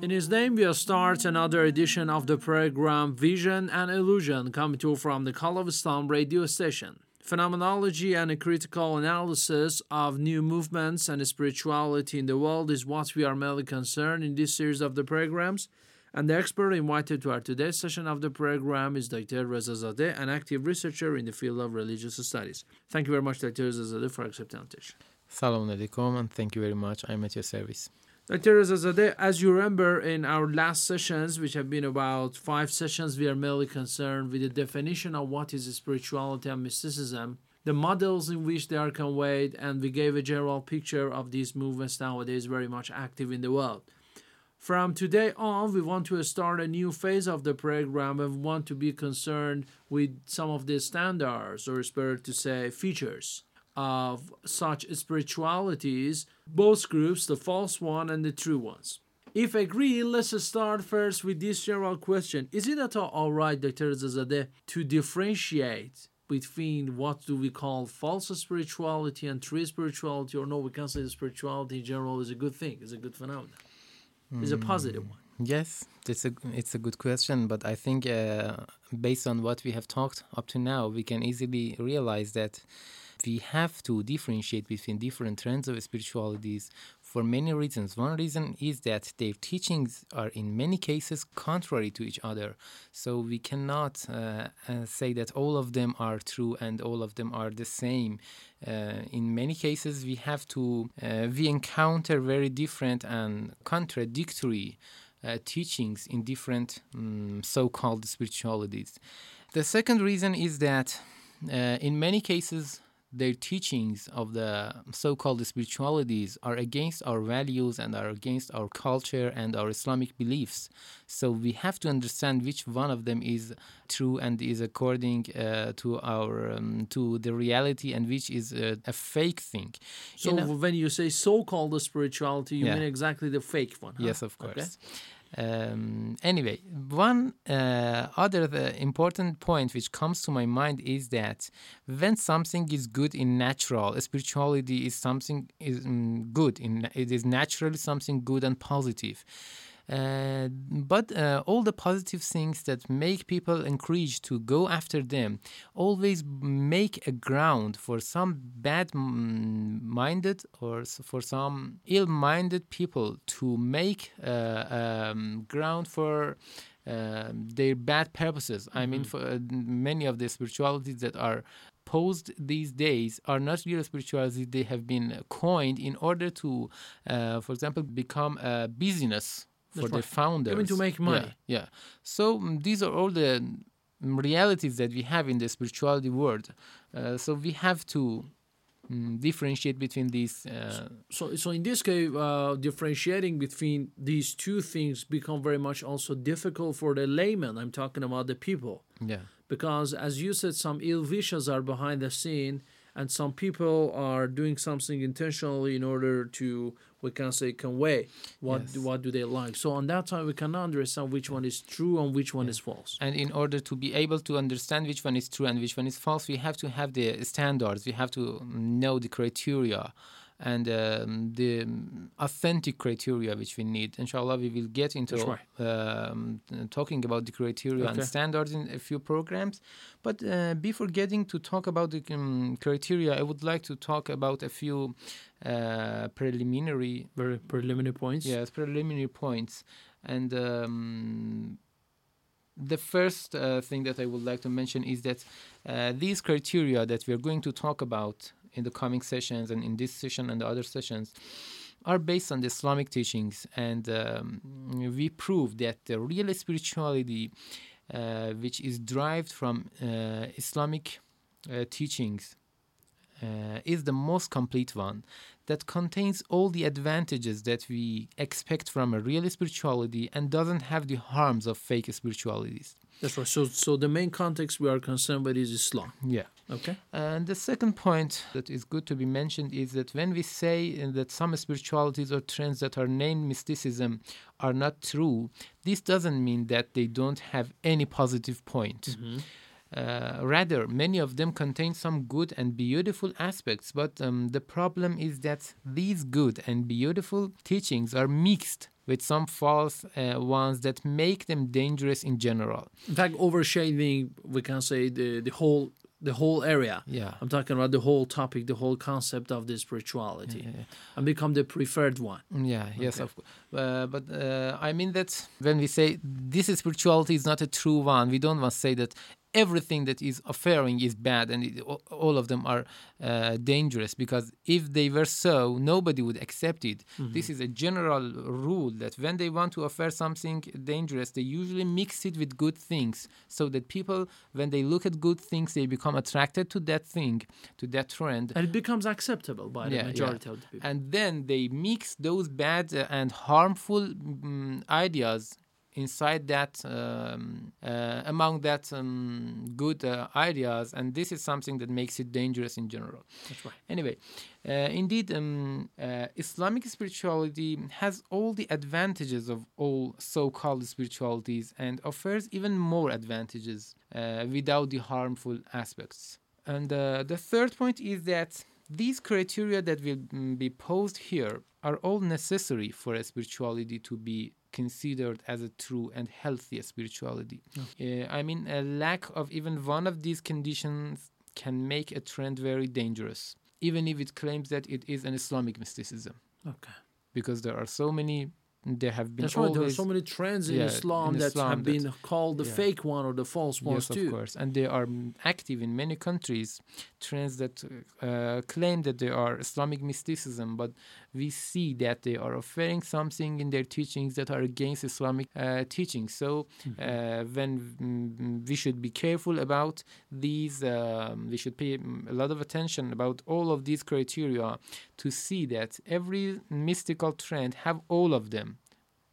In His name, we'll start another edition of the program Vision and Illusion, coming to you from the Call of Islam radio station. Phenomenology and a critical analysis of new movements and spirituality in the world is what we are mainly concerned in this series of the programs. And the expert invited to our today's session of the program is Dr. Reza Zadeh, an active researcher in the field of religious studies. Thank you very much, Dr. Reza Zadeh, for accepting the invitation. Salam alaikum and thank you very much. I'm at your service. Dr. Reza Zadeh, as you remember in our last sessions, which have been about five sessions, we are mainly concerned with the definition of what is spirituality and mysticism, the models in which they are conveyed, and we gave a general picture of these movements nowadays very much active in the world. From today on, we want to start a new phase of the program and want to be concerned with some of the standards, or it's better to say features, of such spiritualities, both groups, the false one and the true ones. If agree, let's start first with this general question. Is it at all alright, Dr. Zazadeh, to differentiate between what do we call false spirituality and true spirituality, or no, we can say spirituality in general is a good thing, is a good phenomenon, is a positive one. Yes, it's a it's a good question, but I think uh, based on what we have talked up to now, we can easily realize that we have to differentiate between different trends of spiritualities for many reasons. One reason is that their teachings are in many cases contrary to each other. So we cannot uh, uh, say that all of them are true and all of them are the same. Uh, in many cases, we have to, uh, we encounter very different and contradictory uh, teachings in different um, so called spiritualities. The second reason is that in many cases, their teachings of the so-called spiritualities are against our values and are against our culture and our Islamic beliefs. So we have to understand which one of them is true and is according uh, to our um, to the reality and which is a, a fake thing. So You know- when you say so-called spirituality, you Yeah. mean exactly the fake one? huh? Yes, of Okay. Um, anyway, one uh, other the important point which comes to my mind is that when something is good in natural, spirituality is something is mm, good in it is naturally something good and positive. Uh, but uh, all the positive things that make people encouraged to go after them always make a ground for some bad minded or for some ill minded people to make uh, um, ground for um their bad purposes. I mean, for uh, many of the spiritualities that are posed these days are not real spirituality. They have been coined in order to, uh, for example, become a business That's their right. founders. Even to make money. Yeah. yeah. So mm, these are all the mm, realities that we have in the spirituality world. Uh, so we have to mm, differentiate between these. Uh, So, so in this case, uh, differentiating between these two things become very much also difficult for the layman. I'm talking about the people, yeah. because as you said, some ill wishes are behind the scene, and some people are doing something intentionally in order to, we can say, convey what Yes. what do they like. So on that time, we can understand which one is true and which one is false. And in order to be able to understand which one is true and which one is false, we have to have the standards. We have to know the criteria and um, the authentic criteria which we need. Inshallah, we will get into um, talking about the criteria and standards in a few programs. But uh, before getting to talk about the um, criteria, I would like to talk about a few uh, preliminary Very preliminary points. Yes, preliminary points. And um, the first uh, thing that I would like to mention is that uh, these criteria that we are going to talk about in the coming sessions and in this session and the other sessions are based on the Islamic teachings. And um, we prove that the real spirituality, uh, which is derived from uh, Islamic uh, teachings, uh, is the most complete one that contains all the advantages that we expect from a real spirituality and doesn't have the harms of fake spiritualities. That's right. So, so the main context we are concerned with is Islam. Yeah. Okay. And the second point that is good to be mentioned is that when we say that some spiritualities or trends that are named mysticism are not true, this doesn't mean that they don't have any positive point. Uh, rather, many of them contain some good and beautiful aspects, but um, the problem is that these good and beautiful teachings are mixed with some false uh, ones that make them dangerous in general. In fact, overshading, we can say the the whole the whole area. Yeah. I'm talking about the whole topic, the whole concept of the spirituality, and become the preferred one. Yeah, yes, of course. Uh, but uh, I mean that when we say this is spirituality is not a true one, we don't want to say that everything that is offering is bad and it, all of them are uh, dangerous because if they were so, nobody would accept it. This is a general rule that when they want to offer something dangerous, they usually mix it with good things so that people, when they look at good things, they become attracted to that thing, to that trend. And it becomes acceptable by the majority of the people. And then they mix those bad and harmful mm, ideas inside that um, uh, among that um, good uh, ideas and this is something that makes it dangerous in general That's right. anyway uh, indeed um, uh, islamic spirituality has all the advantages of all so-called spiritualities and offers even more advantages uh, without the harmful aspects and uh, the third point is that these criteria that will mm, be posed here are all necessary for a spirituality to be considered as a true and healthy spirituality. Uh, I mean, a lack of even one of these conditions can make a trend very dangerous, even if it claims that it is an Islamic mysticism, Okay. because there are so many. There have been That's right. There are so many trends in Yeah, Islam in that Islam have that- been called the yeah. fake one or the false ones Yes, too. of course, and they are active in many countries. Trends that uh, claim that they are Islamic mysticism, but we see that they are offering something in their teachings that are against Islamic uh, teachings. So, uh, when mm, we should be careful about these, um, we should pay a lot of attention about all of these criteria to see that every mystical trend have all of them.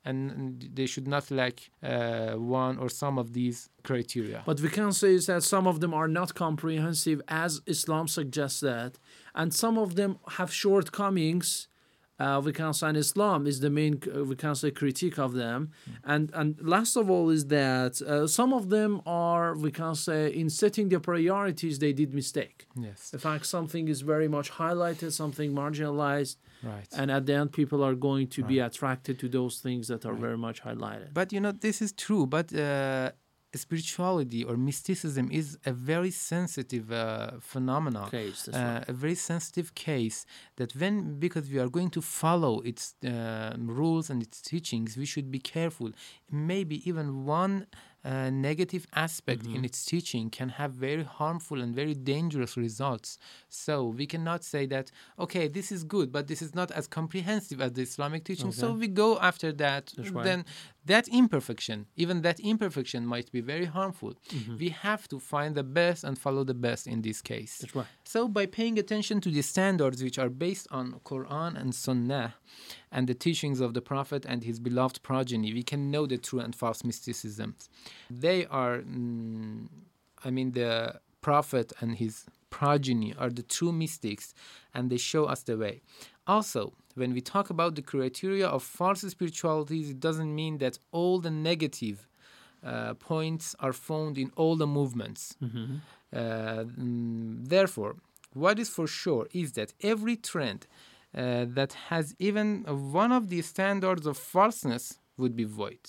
And they should not lack uh, one or some of these criteria. But we can say is that some of them are not comprehensive as Islam suggests that, and some of them have shortcomings. Uh, we can say Islam is the main uh, we can say critique of them, and and last of all is that uh, some of them are we can say in setting their priorities they did mistake. Yes. In fact, something is very much highlighted, something marginalized, Right. and at the end people are going to be attracted to those things that are very much highlighted. But you know, this is true. But uh, spirituality or mysticism is a very sensitive uh, phenomenon. Case, uh. A very sensitive case that when, because we are going to follow its uh, rules and its teachings, we should be careful. Maybe even one uh, negative aspect in its teaching can have very harmful and very dangerous results. So we cannot say that, okay, this is good, but this is not as comprehensive as the Islamic teaching. So we go after that. Then that imperfection, even that imperfection might be very harmful. We have to find the best and follow the best in this case. That's right. So by paying attention to the standards which are based on Quran and Sunnah and the teachings of the Prophet and his beloved progeny, we can know the true and false mysticisms. They are, mm, I mean, the Prophet and his progeny are the true mystics and they show us the way. Also, when we talk about the criteria of false spiritualities, it doesn't mean that all the negative uh, points are found in all the movements. Uh, mm, therefore, what is for sure is that every trend uh, that has even one of the standards of falseness would be void.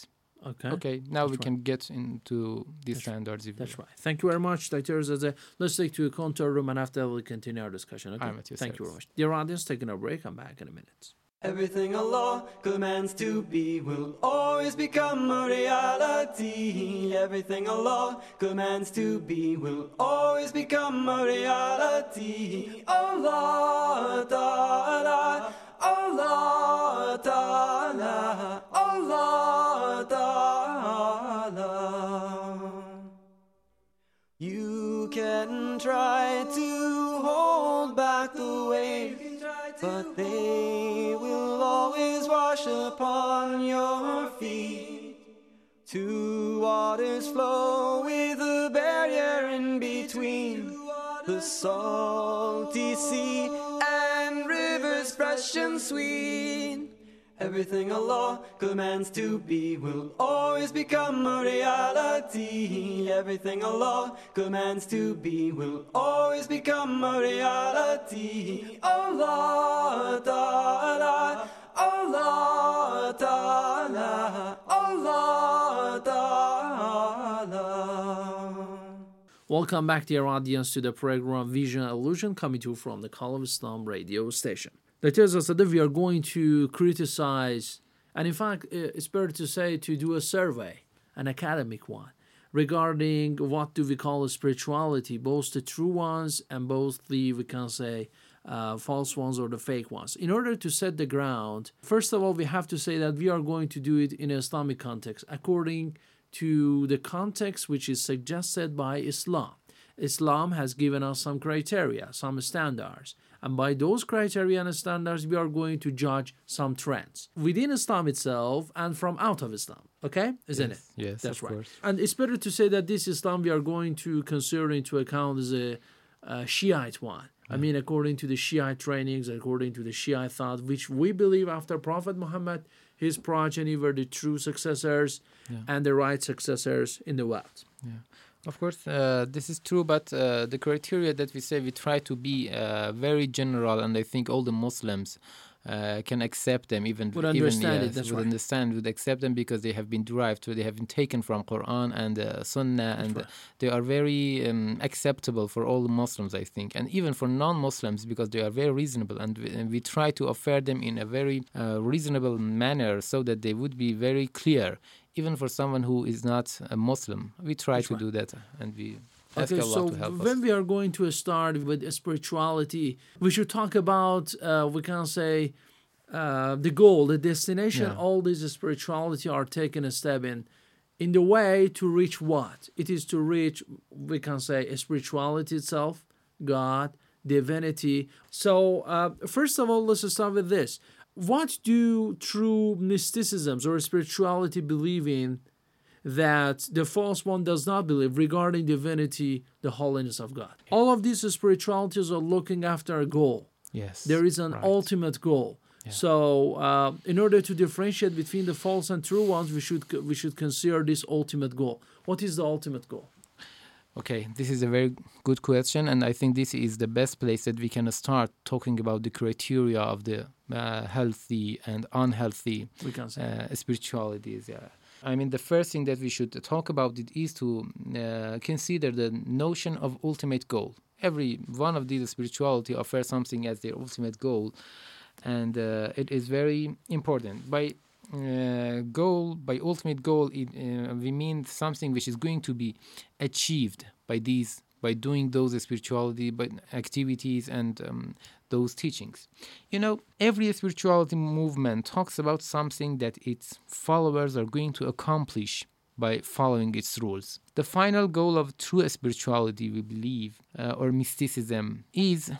Okay. Okay, now we right. can get into the standards. If That's right. Thank you very much, Dr. Zaze. Let's take to a contour room and after we'll continue our discussion. Okay? I'm at your Thank you very much. Dear audience, taking a break. I'm back in a minute. Everything Allah commands to be will always become a reality. Everything Allah commands to be will always become a reality. Allah Ta'ala, Allah Ta'ala, Allah Ta'ala. You can try to hold back the waves, but upon your feet. Two waters flow with a barrier in between the salty sea and rivers fresh and sweet. Everything Allah commands to be will always become a reality. Everything Allah commands to be will always become a reality. Allah Ta'ala, Allah Ta'ala, Allah Ta'ala. Welcome back, dear audience, to the program Vision Illusion coming to you from the Call of Islam radio station. That tells us that we are going to criticize, and in fact, uh, it's better to say to do a survey, an academic one, regarding what do we call spirituality, both the true ones and both the, we can say, uh, false ones or the fake ones. In order to set the ground, first of all, we have to say that we are going to do it in an Islamic context, according to the context which is suggested by Islam. Islam has given us some criteria, some standards, and by those criteria and standards, we are going to judge some trends within Islam itself and from out of Islam. Okay, isn't Yes, it? yes, that's of right. course. And it's better to say that this Islam we are going to consider into account is a, a Shiite one. I mean, according to the Shiite trainings, according to the Shiite thought, which we believe after Prophet Muhammad, his progeny were the true successors and the right successors in the world. Yeah. Of course, uh, this is true, but uh, the criteria that we say we try to be uh, very general, and I think all the Muslims uh, can accept them, even Would even, understand it, yes, that's would right. understand, would accept them because they have been derived, so they have been taken from Quran and uh, Sunnah, and right. they are very um, acceptable for all Muslims, I think, and even for non-Muslims because they are very reasonable, and we, and we try to offer them in a very uh, reasonable manner so that they would be very clear. Even for someone who is not a Muslim, we try to do that, and we Okay, so when us. we are going to start with spirituality, we should talk about, uh, we can say, uh, the goal, the destination. Yeah. All these spirituality are taking a step in, in the way to reach what? It is to reach, we can say, spirituality itself, God, divinity. So, uh, first of all, let's start with this. What do true mysticisms or spirituality believe in that the false one does not believe regarding divinity, the holiness of God. All of these spiritualities are looking after a goal. Yes, There is an right. ultimate goal. So, uh, in order to differentiate between the false and true ones, we should we should consider this ultimate goal. What is the ultimate goal? Okay, this is a very good question, and I think this is the best place that we can start talking about the criteria of the uh, healthy and unhealthy We can say. uh, spiritualities. Yeah. I mean, the first thing that we should talk about it is to uh, consider the notion of ultimate goal. Every one of these spirituality offers something as their ultimate goal, and uh, it is very important. By uh, goal, by ultimate goal, it, uh, we mean something which is going to be achieved by these, by doing those spirituality, by activities and um, those teachings. You know, every spirituality movement talks about something that its followers are going to accomplish by following its rules. The final goal of true spirituality, we believe, uh, or mysticism, is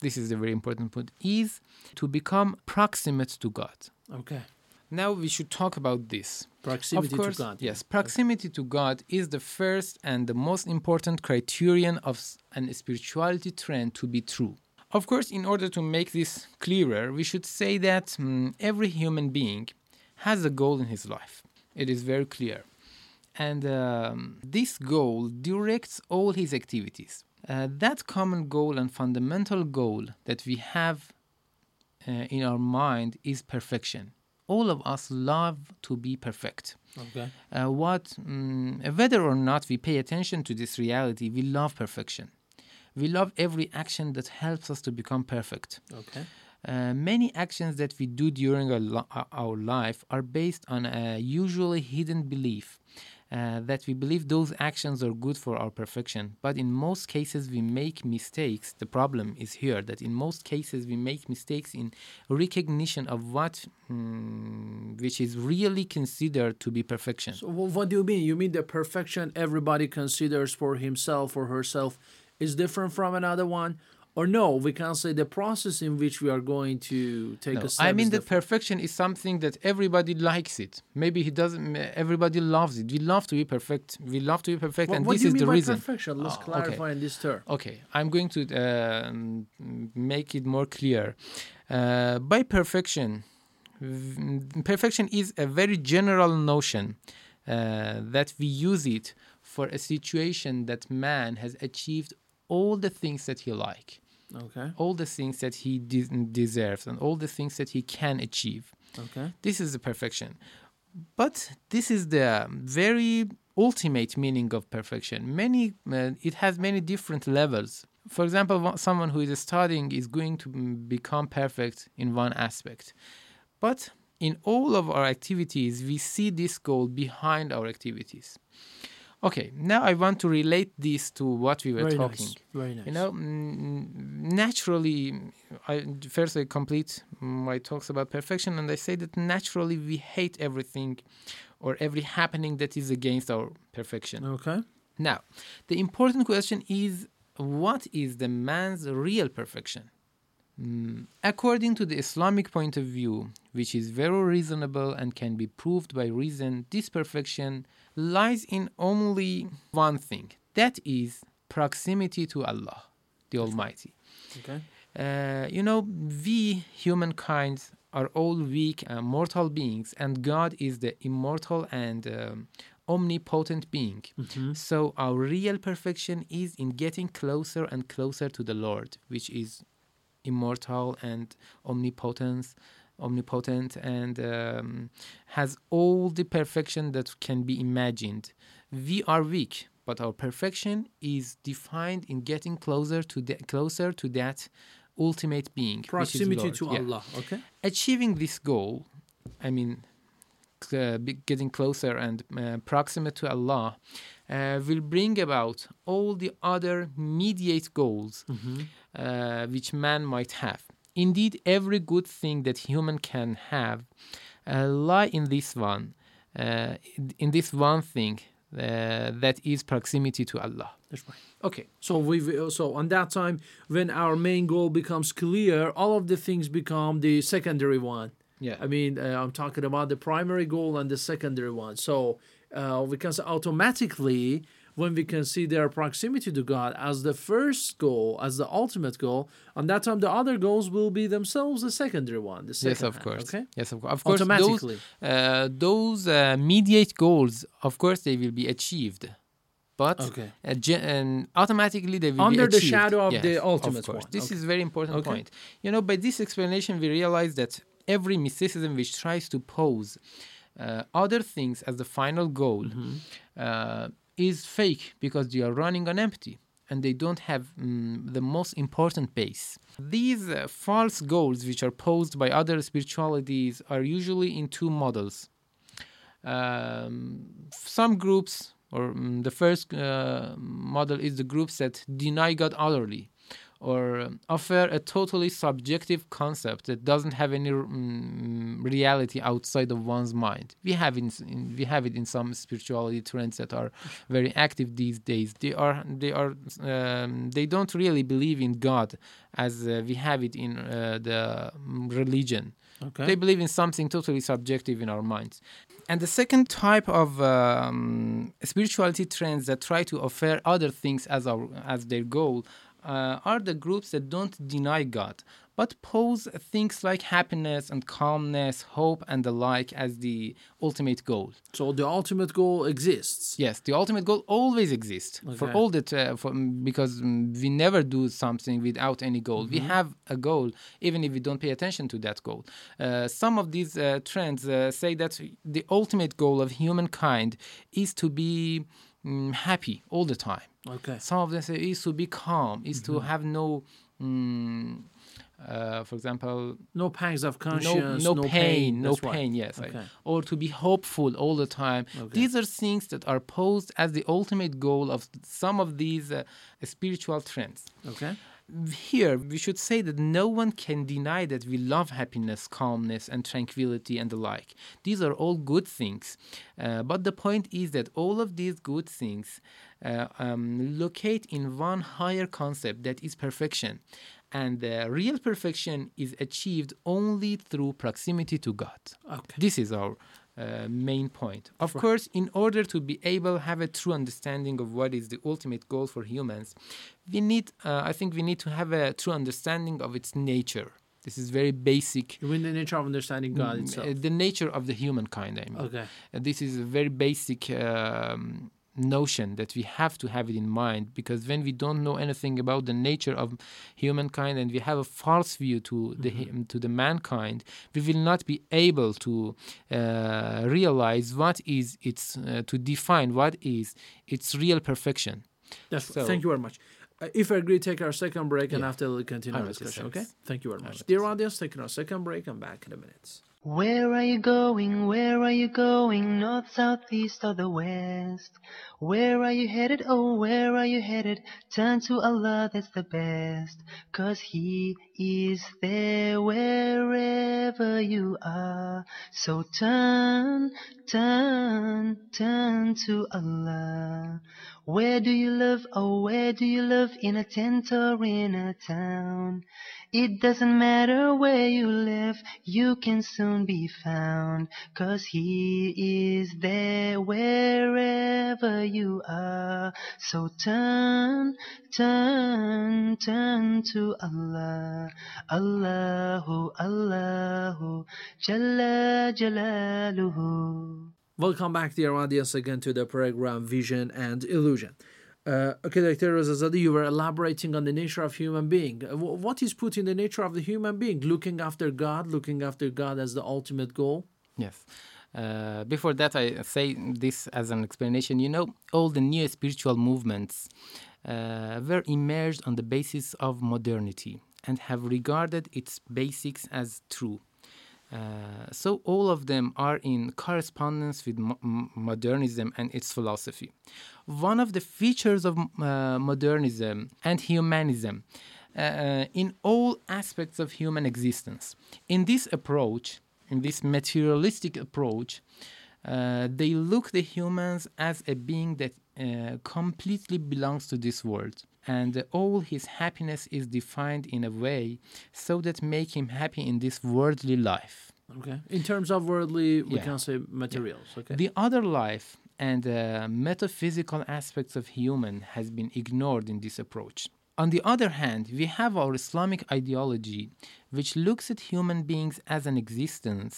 this is a very important point is to become proximate to God. Okay. Now we should talk about this. Proximity of course, to God. Yes, proximity to God is the first and the most important criterion of an spirituality trend to be true. Of course, in order to make this clearer, we should say that mm, every human being has a goal in his life. It is very clear. And um, this goal directs all his activities. Uh, that common goal and fundamental goal that we have uh, in our mind is perfection. All of us love to be perfect. Okay. Uh, what, mm, whether or not we pay attention to this reality, we love perfection. We love every action that helps us to become perfect. Okay. Uh, many actions that we do during our, lo- uh, our life are based on a usually hidden belief uh, that we believe those actions are good for our perfection. But in most cases, we make mistakes. The problem is here that in most cases, we make mistakes in recognition of what mm, which is really considered to be perfection. So what do you mean? You mean the perfection everybody considers for himself or herself is different from another one? Or no, we can't say the process in which we are going to take No, a step. I mean different. perfection is something that everybody likes it. Maybe he doesn't. Everybody loves it. We love to be perfect. We love to be perfect, What, and what this do you is mean the by reason. perfection? Let's Oh, clarify okay. in this term. Okay, I'm going to uh, make it more clear. Uh, by perfection, perfection is a very general notion uh, that we use it for a situation that man has achieved all the things that he like, Okay. all the things that he de- deserves, and all the things that he can achieve. Okay. This is the perfection. But this is the very ultimate meaning of perfection. Many uh, it has many different levels. For example, someone who is studying is going to become perfect in one aspect. But in all of our activities, we see this goal behind our activities. Okay, now I want to relate this to what we were Very talking. nice. Very nice. You know, mm, naturally, I first I complete my talks about perfection, and I say that naturally we hate everything or every happening that is against our perfection. Okay. Now, the important question is what is the man's real perfection? Mm, According to the Islamic point of view, which is very reasonable and can be proved by reason, this perfection lies in only one thing that is proximity to Allah, the Almighty. Okay. Uh, you know, we humankind are all weak and mortal beings, and God is the immortal and um, omnipotent being. So, our real perfection is in getting closer and closer to the Lord, which is immortal and omnipotent, omnipotent, and um, has all the perfection that can be imagined. We are weak, but our perfection is defined in getting closer to the, closer to that ultimate being, Proximity to Yeah. Allah. Okay. Achieving this goal, I mean, uh, getting closer and uh, proximate to Allah, uh, will bring about all the other mediate goals uh, which man might have. Indeed, every good thing that human can have uh, lie in this one, uh, in this one thing uh, that is proximity to Allah. That's right. Okay. So we so on that time when our main goal becomes clear, all of the things become the secondary one. Yeah. I mean, uh, I'm talking about the primary goal and the secondary one. So uh, say automatically when we can see their proximity to God as the first goal, as the ultimate goal, on that time the other goals will be themselves the secondary one. The second Yes, of hand, course. Okay. Yes, of course. Of course, Automatically. those, uh, those uh, mediate goals, of course, they will be achieved, but Okay. uh, ge- and automatically they will be Under the shadow of Yes, the ultimate of course. one. This Okay. is very important Okay. point. You know, by this explanation, we realize that every mysticism which tries to pose uh, other things as the final goal Mm-hmm. Is fake because they are running on empty and they don't have mm, the most important base. These uh, false goals, which are posed by other spiritualities, are usually in two models. Um, some groups, or mm, the first uh, model is the groups that deny God utterly or um, offer a totally subjective concept that doesn't have any mm, reality outside of one's mind. We have in, in we have it in some spirituality trends that are very active these days. They are they are um, they don't really believe in God as uh, we have it in uh, the mm, religion. Okay. They believe in something totally subjective in our minds. And the second type of um, spirituality trends that try to offer other things as our as their goal uh, are the groups that don't deny God, but pose things like happiness and calmness, hope, and the like as the ultimate goal. So the ultimate goal exists. Yes, the ultimate goal always exists for all that, uh, for, because mm, we never do something without any goal. We have a goal, even if we don't pay attention to that goal. Uh, some of these uh, trends uh, say that the ultimate goal of humankind is to be mm, happy all the time. Okay. Some of them say is to be calm, is to have no, mm, uh, for example, No pangs of no, conscience. no, pain, no That's right. pain, yes. I- Okay. or to be hopeful all the time. Okay. These are things that are posed as the ultimate goal of some of these uh, spiritual trends. Okay. Here, we should say that no one can deny that we love happiness, calmness, and tranquility and the like. These are all good things. Uh, but the point is that all of these good things uh, um, locate in one higher concept that is perfection. And uh, real perfection is achieved only through proximity to God. Okay. This is our uh, main point. Of course, in order to be able to have a true understanding of what is the ultimate goal for humans, we need, uh, I think, we need to have a true understanding of its nature. This is very basic. You mean the nature of understanding God mm, itself. uh, the nature of the humankind. I mean, Okay. Uh, this is a very basic um, notion that we have to have it in mind because when we don't know anything about the nature of humankind and we have a false view to the Mm-hmm. to the mankind, we will not be able to uh, realize what is its uh, to define what is its real perfection. That's So- Thank you very much. Uh, if I agree, take our second break and after we'll continue our discussion. Okay. Thank you very much. Dear audience, taking our second break and back in a minute. Where are you going? Where are you going? North, south, east, or the west? Where are you headed? Oh, where are you headed? Turn to Allah, that's the best. Cause He is there wherever you are. So turn, turn, turn to Allah. Where do you live? Oh, where do you live? In a tent or in a town? It doesn't matter where you live, you can soon be found. Cause He is there wherever you are. So turn, turn, turn to Allah. Allahu, Allahu, Jalla Jalaluhu. Welcome back, dear audience, again to the program Vision and Illusion. Uh, okay, Dr. Rezazadeh, you were elaborating on the nature of human being. Uh, What is put in the nature of the human being? Looking after God, looking after God as the ultimate goal. Yes. Uh, before that, I say this as an explanation. You know, all the new spiritual movements uh, were emerged on the basis of modernity and have regarded its basics as true. Uh, so all of them are in correspondence with mo- modernism and its philosophy. One of the features of uh, modernism and humanism uh, in all aspects of human existence. In this approach, in this materialistic approach, uh, they look the humans as a being that uh, completely belongs to this world and all his happiness is defined in a way so that make him happy in this worldly life Okay. In terms of worldly, we Yeah. can say materials. Okay. the other life and uh, metaphysical aspects of human has been ignored in this approach. On the other hand, we have our Islamic ideology, which looks at human beings as an existence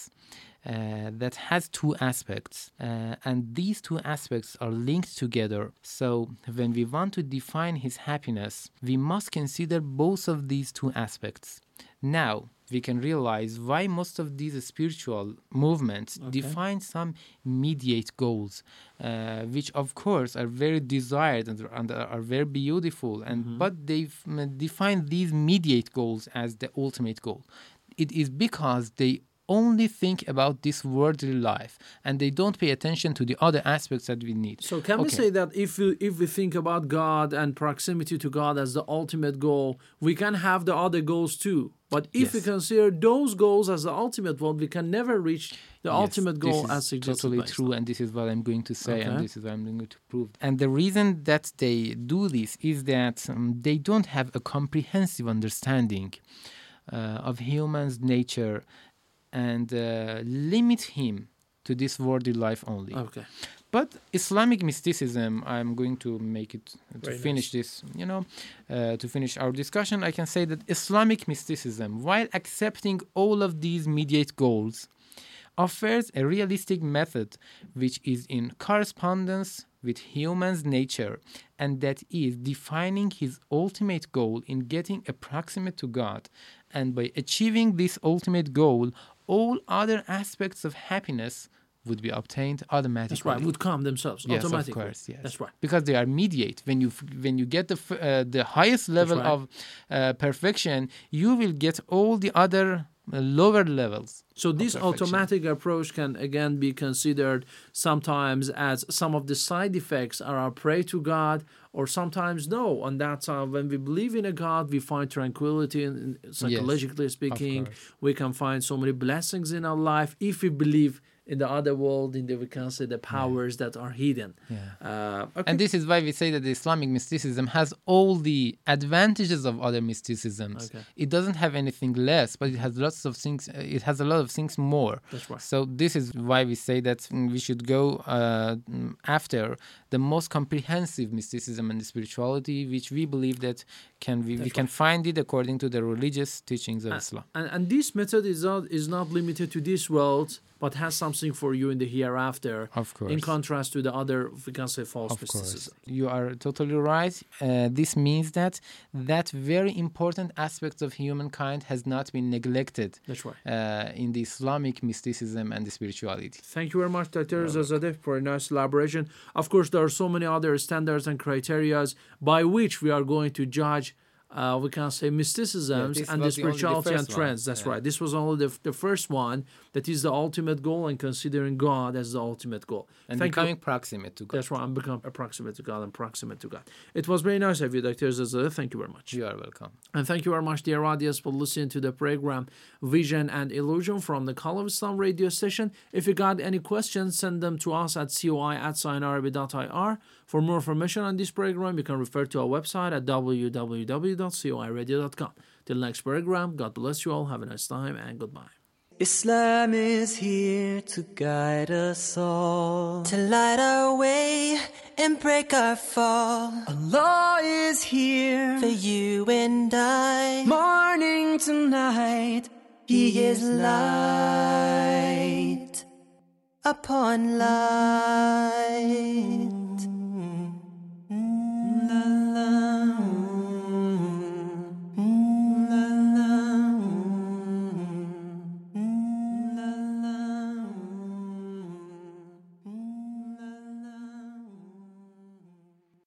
that has two aspects, uh, and these two aspects are linked together. So, when we want to define his happiness, we must consider both of these two aspects. Now, we can realize why most of these spiritual movements define some mediate goals, uh, which of course are very desired and, and are very beautiful, and but they define these mediate goals as the ultimate goal. It is because they only think about this worldly life and they don't pay attention to the other aspects that we need. So can we say that if we, if we think about God and proximity to God as the ultimate goal, we can have the other goals too. But if we consider those goals as the ultimate one, we can never reach the Yes, ultimate goal as suggested totally true, and this is what I'm going to say, Okay. and this is what I'm going to prove. And the reason that they do this is that um, they don't have a comprehensive understanding uh, of humans' nature and uh, limit him to this worldly life only. Okay. But Islamic mysticism, I'm going to make it to Very finish this, you know, uh, to finish our discussion. I can say that Islamic mysticism, while accepting all of these mediate goals, offers a realistic method which is in correspondence with human's nature and that is defining his ultimate goal in getting approximate to God. And by achieving this ultimate goal, all other aspects of happiness would be obtained automatically. That's right. Would come themselves Yes, automatically. of course. Yes, That's right. Because they are mediate. When you when you get the uh, the highest level right. of uh, perfection, you will get all the other lower levels. So this automatic approach can again be considered sometimes as some of the side effects are a pray to God, or sometimes no. And that's uh, when we believe in a God, we find tranquility, and psychologically speaking. We can find so many blessings in our life if we believe in the other world, in the we can say the powers that are hidden. Yeah. Uh, okay. And this is why we say that the Islamic mysticism has all the advantages of other mysticisms. Okay. It doesn't have anything less, but it has lots of things. uh, It has a lot of things more. That's right. So this is why we say that mm, we should go uh, mm, after the most comprehensive mysticism and spirituality, which we believe that can we, we can find it according to the religious teachings of Islam. And, and this method is not is not limited to this world, but has something for you in the hereafter. Of course. In contrast to the other, we can say false Of course, you are totally right. Uh, this means that that very important aspect of humankind has not been neglected That's right. uh, in the Islamic mysticism and the spirituality. Thank you very much, Dr. Zazadeh, for a nice elaboration. Of course, there are so many other standards and criterias by which we are going to judge. Uh, we can say mysticisms this and the was the spirituality and one. trends. That's Yeah. right. This was only the, the first one that is the ultimate goal and considering God as the ultimate goal. And Thank you. becoming proximate to God. That's right. I'm become proximate to God and proximate to God. It was very nice of you, Dr. Zazadeh. Thank you very much. You are welcome. And thank you very much, dear audience, for listening to the program Vision and Illusion from the Call of Islam radio station. If you got any questions, send them to us at coi at signarabi.ir. For more information on this program, you can refer to our website at www.coiradio.com. Till next program, God bless you all. Have a nice time and goodbye. Islam is here to guide us all, to light our way and break our fall. Allah is here for you and I, morning to night. He is light upon light.